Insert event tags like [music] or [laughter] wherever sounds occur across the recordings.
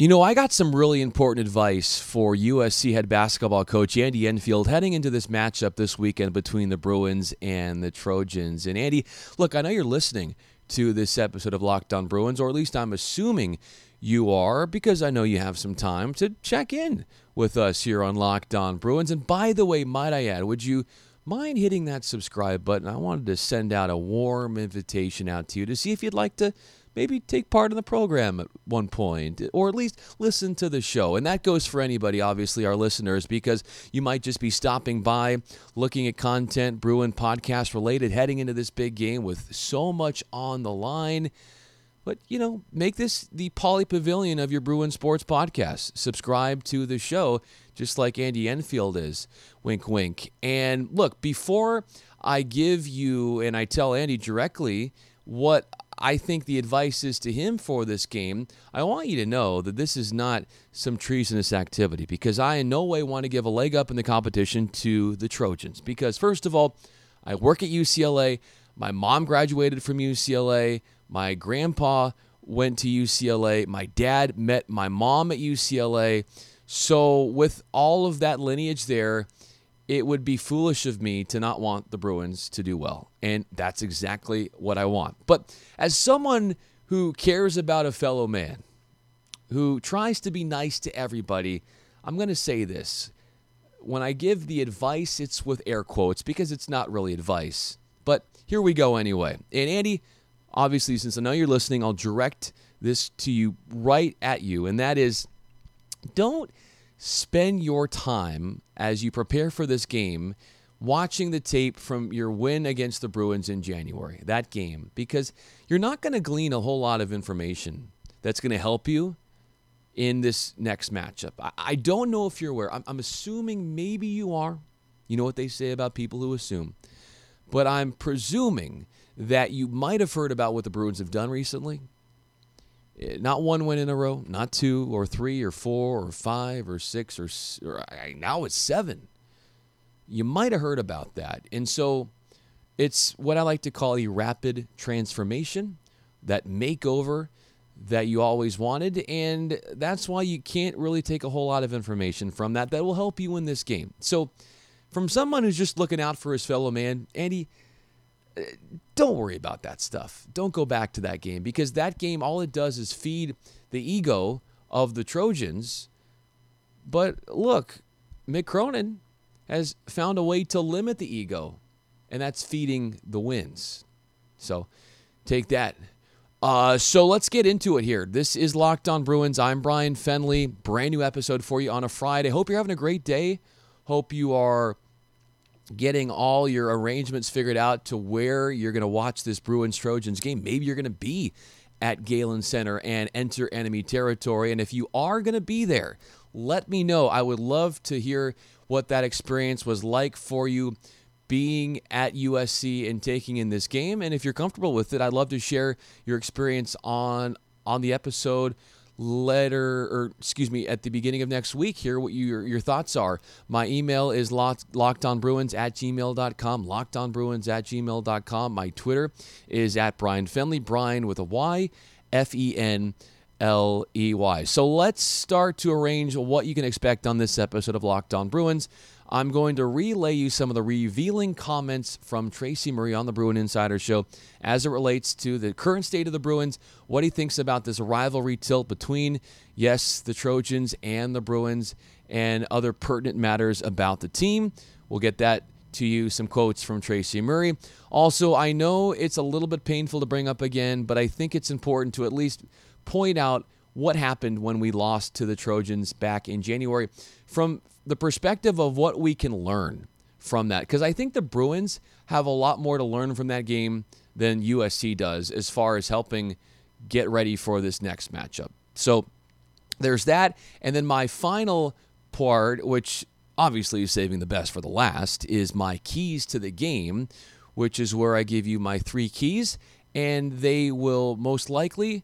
You know, I got some really important advice for USC head basketball coach Andy Enfield heading into this matchup this weekend between the Bruins and the Trojans. And Andy, look, I know you're listening to this episode of Locked On Bruins, or at least I'm assuming you are, because I know you have some time to check in with us here on Locked On Bruins. And by the way, might I add, would you mind hitting that subscribe button? I wanted to send out a warm invitation out to you to see if you'd like to maybe take part in the program at one point, or at least listen to the show. And that goes for anybody, obviously, our listeners, because you might just be stopping by, looking at content, Bruin podcast related, heading into this big game with so much on the line. But, you know, make this the Pauley Pavilion of your Bruin Sports podcast. Subscribe to the show, just like Andy Enfield is. Wink, wink. And look, before I give you and I tell Andy directly what I think the advice is to him for this game. I want you to know that this is not some treasonous activity because I in no way want to give a leg up in the competition to the Trojans. Because, first of all, I work at UCLA. My mom graduated from UCLA. My grandpa went to UCLA. My dad met my mom at UCLA. So, with all of that lineage there, it would be foolish of me to not want the Bruins to do well. And that's exactly what I want. But as someone who cares about a fellow man, who tries to be nice to everybody, I'm going to say this. When I give the advice, it's with air quotes because it's not really advice. But here we go anyway. And Andy, obviously, since I know you're listening, I'll direct this to you right at you. And that is don't spend your time as you prepare for this game watching the tape from your win against the Bruins in January, that game, because you're not going to glean a whole lot of information that's going to help you in this next matchup. I, don't know if you're aware. I'm, I'm assuming maybe you are. You know what they say about people who assume. But I'm presuming that you might have heard about what the Bruins have done recently. Not one win in a row, not two or three or four or five or six or, or now it's seven. You might have heard about that. And so it's what I like to call a rapid transformation, that makeover that you always wanted. And that's why you can't really take a whole lot of information from that that will help you in this game. So, from someone who's just looking out for his fellow man, Andy, don't worry about that stuff. Don't go back to that game because that game, all it does is feed the ego of the Trojans. But look, Mick Cronin has found a way to limit the ego, and that's feeding the wins. So take that. Uh, so let's get into it here. This is Locked On Bruins. I'm Bryan Fenley. Brand new episode for you on a Friday. Hope you're having a great day. Hope you are getting all your arrangements figured out to where you're going to watch this Bruins Trojans game. Maybe you're going to be at Galen Center and enter enemy territory. And if you are going to be there, let me know. I would love to hear what that experience was like for you being at USC and taking in this game. And if you're comfortable with it, I'd love to share your experience on on the episode letter or excuse me at the beginning of next week hear what your, your thoughts are. My email is locked, lockedonbruins at gmail.com lockedonbruins at gmail.com my twitter is at bryan fenley bryan with a y f-e-n L E Y. So let's start to arrange what you can expect on this episode of Locked On Bruins. I'm going to relay you some of the revealing comments from Tracy Murray on the Bruin Insider Show as it relates to the current state of the Bruins, what he thinks about this rivalry tilt between, yes, the Trojans and the Bruins, and other pertinent matters about the team. We'll get that to you some quotes from Tracy Murray. Also, I know it's a little bit painful to bring up again, but I think it's important to at least point out what happened when we lost to the Trojans back in January from the perspective of what we can learn from that. Because I think the Bruins have a lot more to learn from that game than USC does as far as helping get ready for this next matchup. So there's that. And then my final part, which obviously is saving the best for the last, is my keys to the game, which is where I give you my three keys. And they will most likely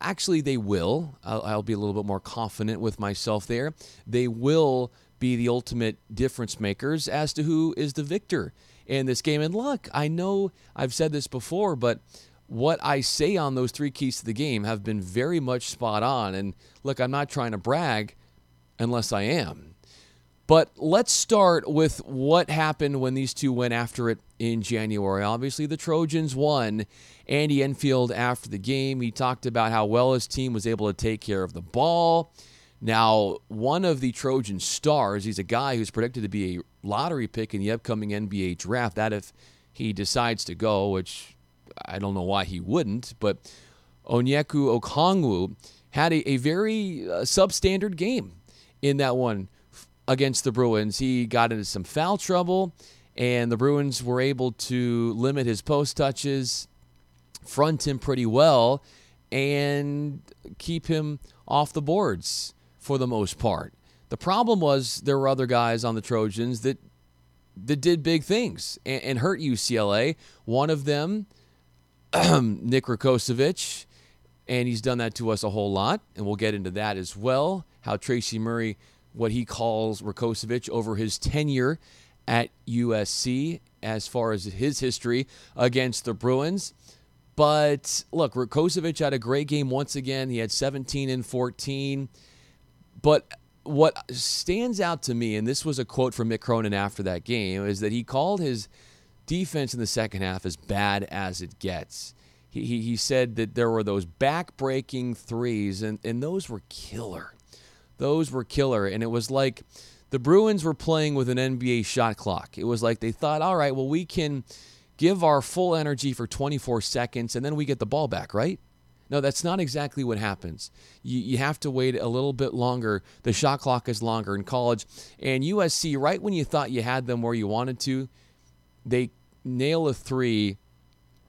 Actually, they will. I'll, I'll be a little bit more confident with myself there. They will be the ultimate difference makers as to who is the victor in this game. And look, I know I've said this before, but what I say on those three keys to the game have been very much spot on. And look, I'm not trying to brag unless I am. But let's start with what happened when these two went after it in January. Obviously, the Trojans won. Andy Enfield, after the game, he talked about how well his team was able to take care of the ball. Now, one of the Trojan stars, he's a guy who's predicted to be a lottery pick in the upcoming NBA draft. That if he decides to go, which I don't know why he wouldn't, but Onyeka Okongwu had a, a very uh, substandard game in that one against the Bruins. He got into some foul trouble, and the Bruins were able to limit his post touches, front him pretty well, and keep him off the boards for the most part. The problem was there were other guys on the Trojans that that did big things and, and hurt UCLA. One of them, [clears throat] Nick Rakocevic, and he's done that to us a whole lot, and we'll get into that as well. How Tracy Murray what he calls Rakocevic over his tenure at USC as far as his history against the Bruins. But look, Rakocevic had a great game once again. He had 17 and 14. But what stands out to me, and this was a quote from Mick Cronin after that game, is that he called his defense in the second half as bad as it gets. He, he, he said that there were those back breaking threes, and, and those were killer. Those were killer. And it was like the Bruins were playing with an NBA shot clock. It was like they thought, all right, well, we can give our full energy for 24 seconds and then we get the ball back, right? No, that's not exactly what happens. You, you have to wait a little bit longer. The shot clock is longer in college. And USC, right when you thought you had them where you wanted to, they nail a three,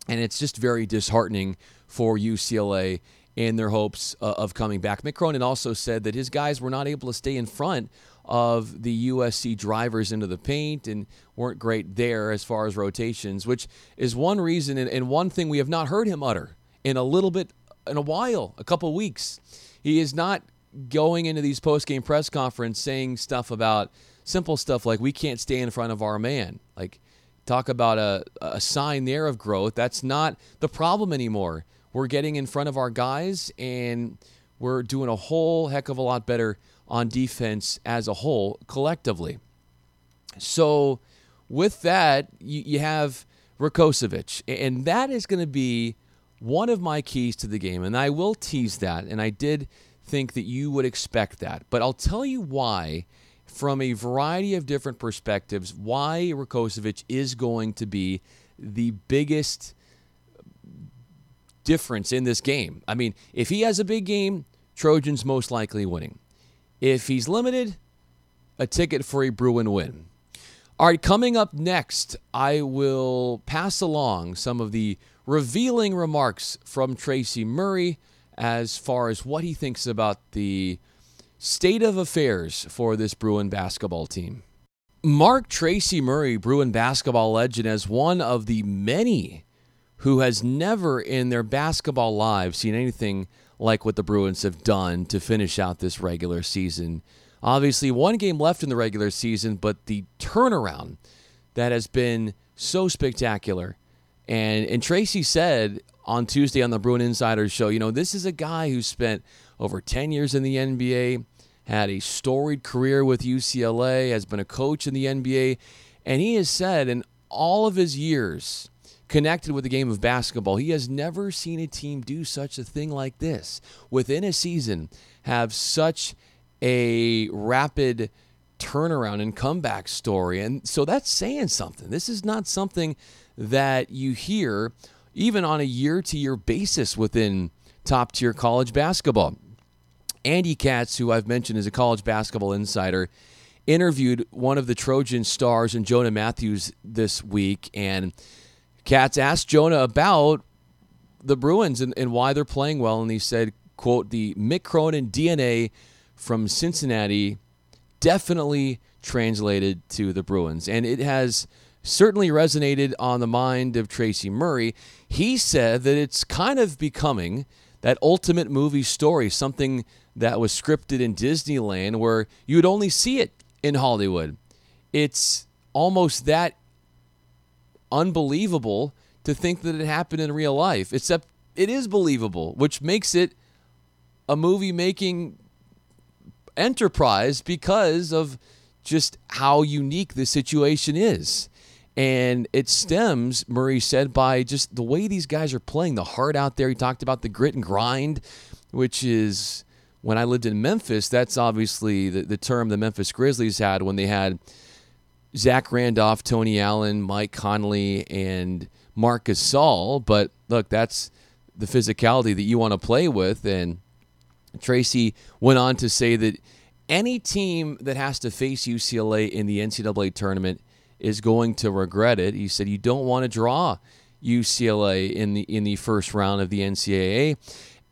and it's just very disheartening for UCLA in their hopes uh, of coming back. Mick Cronin also said that his guys were not able to stay in front of the USC drivers into the paint and weren't great there as far as rotations, which is one reason and, and one thing we have not heard him utter in a little bit, in a while, a couple weeks. He is not going into these post-game press conference saying stuff about simple stuff like we can't stay in front of our man. Like talk about a, a sign there of growth. That's not the problem anymore we're getting in front of our guys and we're doing a whole heck of a lot better on defense as a whole collectively. So, with that, you, you have Rakocevic, and that is going to be one of my keys to the game. And I will tease that, and I did think that you would expect that. But I'll tell you why, from a variety of different perspectives, why Rakocevic is going to be the biggest difference in this game. I mean, if he has a big game, Trojans most likely winning. If he's limited, a ticket for a Bruin win. All right, coming up next, I will pass along some of the revealing remarks from Tracy Murray as far as what he thinks about the state of affairs for this Bruin basketball team. Mark Tracy Murray, Bruin basketball legend, as one of the many who has never in their basketball lives seen anything like what the Bruins have done to finish out this regular season. Obviously, one game left in the regular season, but the turnaround that has been so spectacular. And and Tracy said on Tuesday on the Bruin Insider show, you know, this is a guy who spent over 10 years in the NBA, had a storied career with UCLA, has been a coach in the NBA, and he has said in all of his years connected with the game of basketball. He has never seen a team do such a thing like this within a season, have such a rapid turnaround and comeback story. And so that's saying something. This is not something that you hear even on a year to year basis within top tier college basketball. Andy Katz, who I've mentioned is a college basketball insider, interviewed one of the Trojan stars and Jonah Mathews this week. And Katz asked Jonah about the Bruins and, and why they're playing well, and he said, quote, the Mick Cronin DNA from Cincinnati definitely translated to the Bruins. And it has certainly resonated on the mind of Tracy Murray. He said that it's kind of becoming that ultimate movie story, something that was scripted in Disneyland where you would only see it in Hollywood. It's almost that unbelievable to think that it happened in real life, except it is believable, which makes it a movie making enterprise because of just how unique the situation is. And it stems, Murray said, by just the way these guys are playing, the heart out there. He talked about the grit and grind, which is when I lived in Memphis, that's obviously the, the term the Memphis Grizzlies had when they had Zach Randolph, Tony Allen, Mike Conley, and Marc Gasol. But look, that's the physicality that you want to play with. And Tracy went on to say that any team that has to face UCLA in the NCAA tournament is going to regret it. He said you don't want to draw UCLA in the in the first round of the NCAA.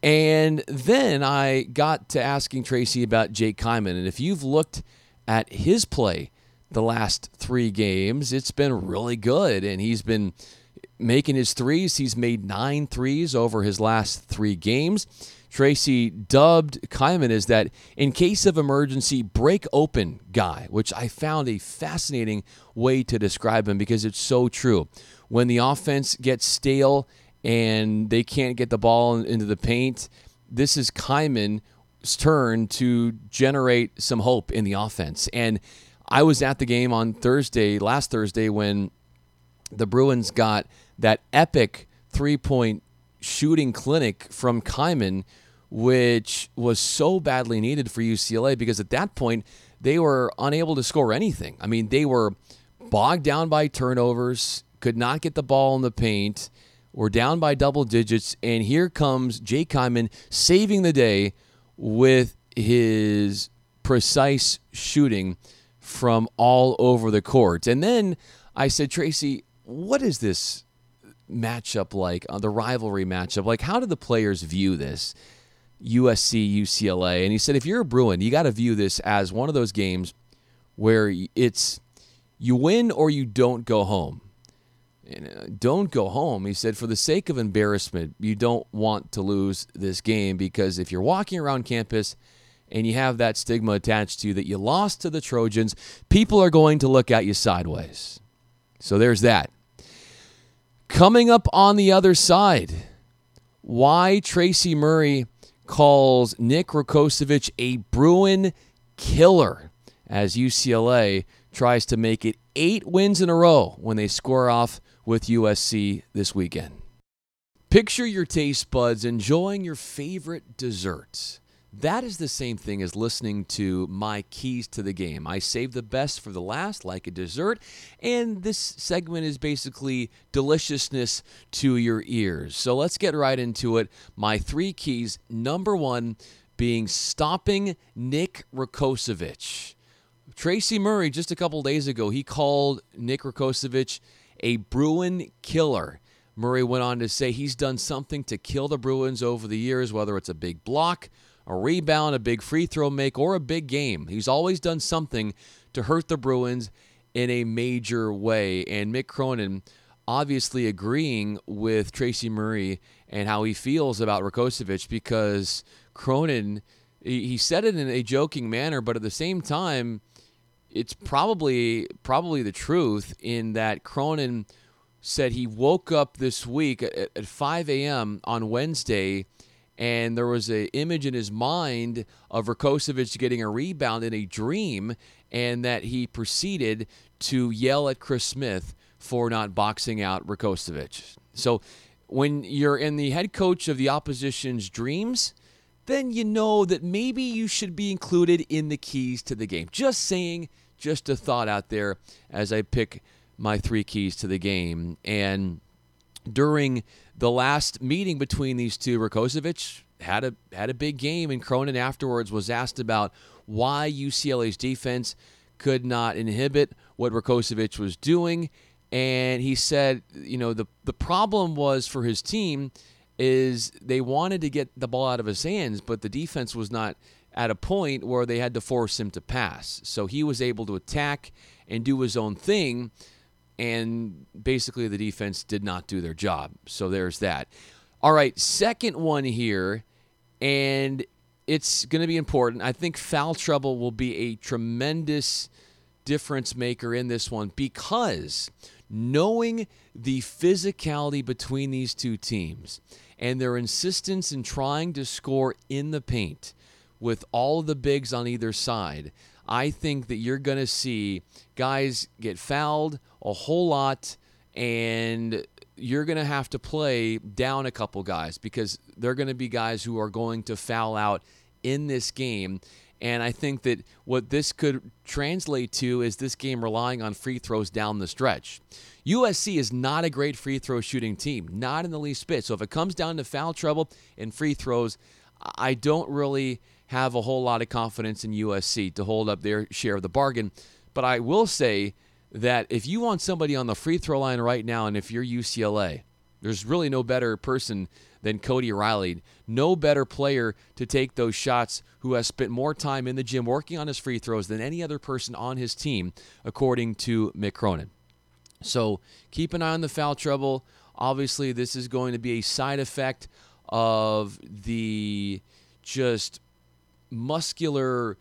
And then I got to asking Tracy about Jake Kyman. And if you've looked at his play the last three games, it's been really good. And he's been making his threes. He's made nine threes over his last three games. Tracy dubbed Kyman as that in case of emergency break open guy, which I found a fascinating way to describe him because it's so true. When the offense gets stale and they can't get the ball into the paint, this is Kyman's turn to generate some hope in the offense. And I was at the game on Thursday, last Thursday, when the Bruins got that epic three point shooting clinic from Kyman which was so badly needed for UCLA because at that point they were unable to score anything. I mean, they were bogged down by turnovers, could not get the ball in the paint, were down by double digits, and here comes Jay Kyman saving the day with his precise shooting from all over the court. And then I said, Tracy, what is this matchup like, uh, the rivalry matchup? Like, how do the players view this? USC, UCLA. And he said, if you're a Bruin, you got to view this as one of those games where it's you win or you don't go home. And uh, don't go home. He said, for the sake of embarrassment, you don't want to lose this game because if you're walking around campus and you have that stigma attached to you that you lost to the Trojans, people are going to look at you sideways. So there's that. Coming up on the other side, why Tracy Murray calls Nick Rakocevic a Bruin killer as UCLA tries to make it eight wins in a row when they score off with USC this weekend. Picture your taste buds enjoying your favorite desserts. That is the same thing as listening to my keys to the game. I save the best for the last, like a dessert, and this segment is basically deliciousness to your ears. So let's get right into it. My three keys number one being stopping Nick Rakocevic. Tracy Murray, just a couple days ago, he called Nick Rakocevic a Bruin killer. Murray went on to say he's done something to kill the Bruins over the years, whether it's a big block a rebound, a big free throw make, or a big game. He's always done something to hurt the Bruins in a major way. And Mick Cronin obviously agreeing with Tracy Murray and how he feels about Rakocevic because Cronin, he said it in a joking manner, but at the same time, it's probably probably the truth in that Cronin said he woke up this week at 5 a.m. on Wednesday and there was an image in his mind of Rakocevic getting a rebound in a dream, and that he proceeded to yell at Chris Smith for not boxing out Rakocevic. So when you're in the head coach of the opposition's dreams, then you know that maybe you should be included in the keys to the game. Just saying, just a thought out there as I pick my three keys to the game. And during the last meeting between these two, Rakocevic had a had a big game, and Cronin afterwards was asked about why UCLA's defense could not inhibit what Rakocevic was doing, and he said, you know, the the problem was for his team is they wanted to get the ball out of his hands, but the defense was not at a point where they had to force him to pass. So he was able to attack and do his own thing and basically the defense did not do their job. So there's that. All right, second one here, and it's going to be important. I think foul trouble will be a tremendous difference maker in this one because knowing the physicality between these two teams and their insistence in trying to score in the paint with all of the bigs on either side, I think that you're going to see guys get fouled a whole lot and you're going to have to play down a couple guys because they're going to be guys who are going to foul out in this game. And I think that what this could translate to is this game relying on free throws down the stretch. USC is not a great free throw shooting team, not in the least bit. So if it comes down to foul trouble and free throws, I don't really have a whole lot of confidence in USC to hold up their share of the bargain. But I will say that if you want somebody on the free throw line right now, and if you're UCLA, there's really no better person than Cody Riley. No better player to take those shots who has spent more time in the gym working on his free throws than any other person on his team, according to Mick Cronin. So keep an eye on the foul trouble. Obviously, this is going to be a side effect of the just muscular,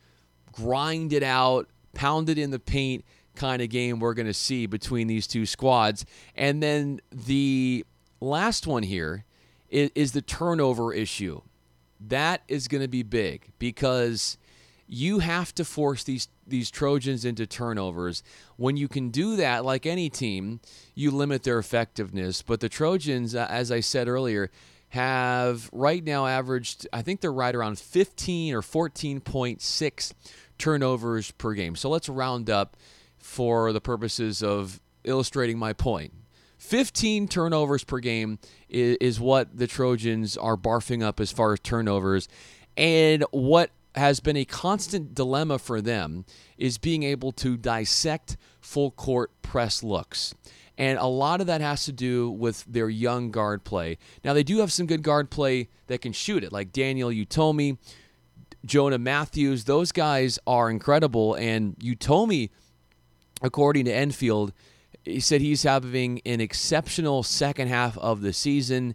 grind it out, pound it in the paint kind of game we're going to see between these two squads. And then the last one here is, is the turnover issue. That is going to be big because you have to force these these Trojans into turnovers. When you can do that, like any team, you limit their effectiveness. But the Trojans, as I said earlier, have right now averaged, I think they're right around 15 or 14.6 turnovers per game. So let's round up for the purposes of illustrating my point. 15 turnovers per game is, is what the Trojans are barfing up as far as turnovers. And what has been a constant dilemma for them is being able to dissect full court press looks. And a lot of that has to do with their young guard play. Now, they do have some good guard play that can shoot it, like Daniel Utomi, Jonah Mathews. Those guys are incredible. And Utomi according to Enfield, he said he's having an exceptional second half of the season.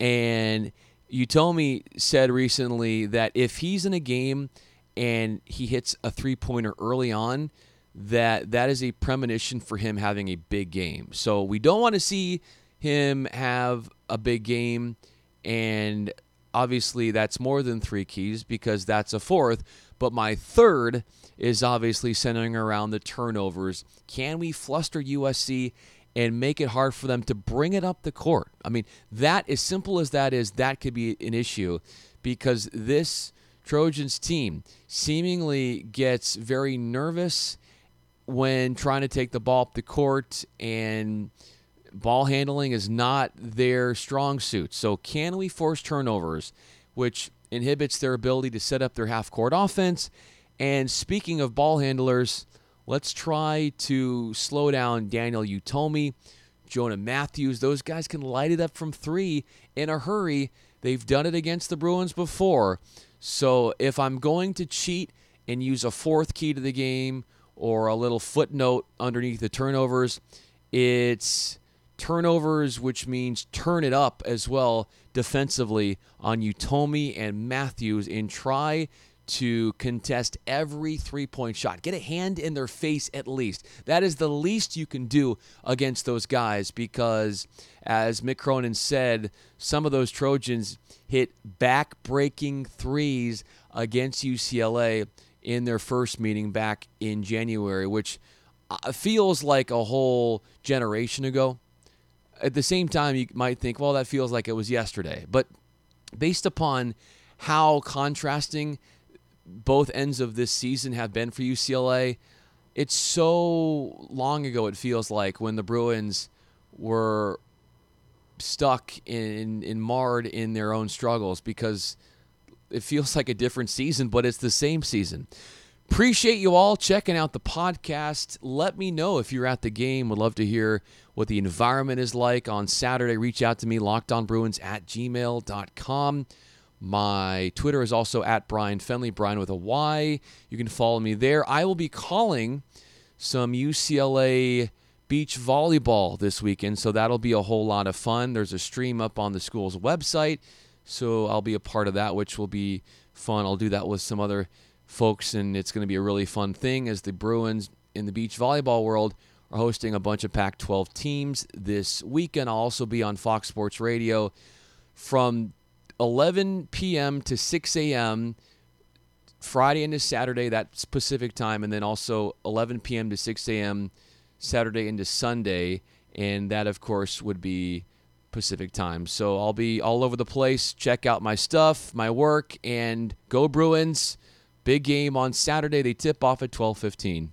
And Utomi said recently that if he's in a game and he hits a three pointer early on, that that is a premonition for him having a big game. So we don't want to see him have a big game and obviously that's more than 3 keys because that's a fourth, but my third is obviously centering around the turnovers. Can we fluster USC and make it hard for them to bring it up the court? I mean, that as simple as that is, that could be an issue because this Trojans team seemingly gets very nervous when trying to take the ball up the court and ball handling is not their strong suit. So can we force turnovers which inhibits their ability to set up their half court offense and speaking of ball handlers, let's try to slow down Daniel Utomi, Jonah Mathews. Those guys can light it up from three in a hurry. They've done it against the Bruins before. So if I'm going to cheat and use a fourth key to the game or a little footnote underneath the turnovers, it's turnovers, which means turn it up as well defensively on Utomi and Mathews and try to contest every three point shot. Get a hand in their face at least. That is the least you can do against those guys because, as Mick Cronin said, some of those Trojans hit back breaking threes against UCLA in their first meeting back in January, which uh, feels like a whole generation ago. At the same time, you might think, well, that feels like it was yesterday. But based upon how contrasting both ends of this season have been for UCLA. It's so long ago, it feels like, when the Bruins were stuck in, in marred in their own struggles because it feels like a different season, but it's the same season. Appreciate you all checking out the podcast. Let me know if you're at the game. Would love to hear what the environment is like on Saturday. Reach out to me, lockedonbruins at gmail.com. My Twitter is also at Bryan Fenley, Bryan with a Y. You can follow me there. I will be calling some UCLA beach volleyball this weekend, so that'll be a whole lot of fun. There's a stream up on the school's website, so I'll be a part of that, which will be fun. I'll do that with some other folks, and it's going to be a really fun thing as the Bruins in the beach volleyball world are hosting a bunch of Pac 12 teams this weekend. I'll also be on Fox Sports Radio from 11 p.m. to 6 a.m. Friday into Saturday, that Pacific time, and then also 11 p.m. to 6 a.m. Saturday into Sunday. And that, of course, would be Pacific time. So I'll be all over the place. Check out my stuff, my work, and go Bruins. Big game on Saturday. They tip off at 12:15.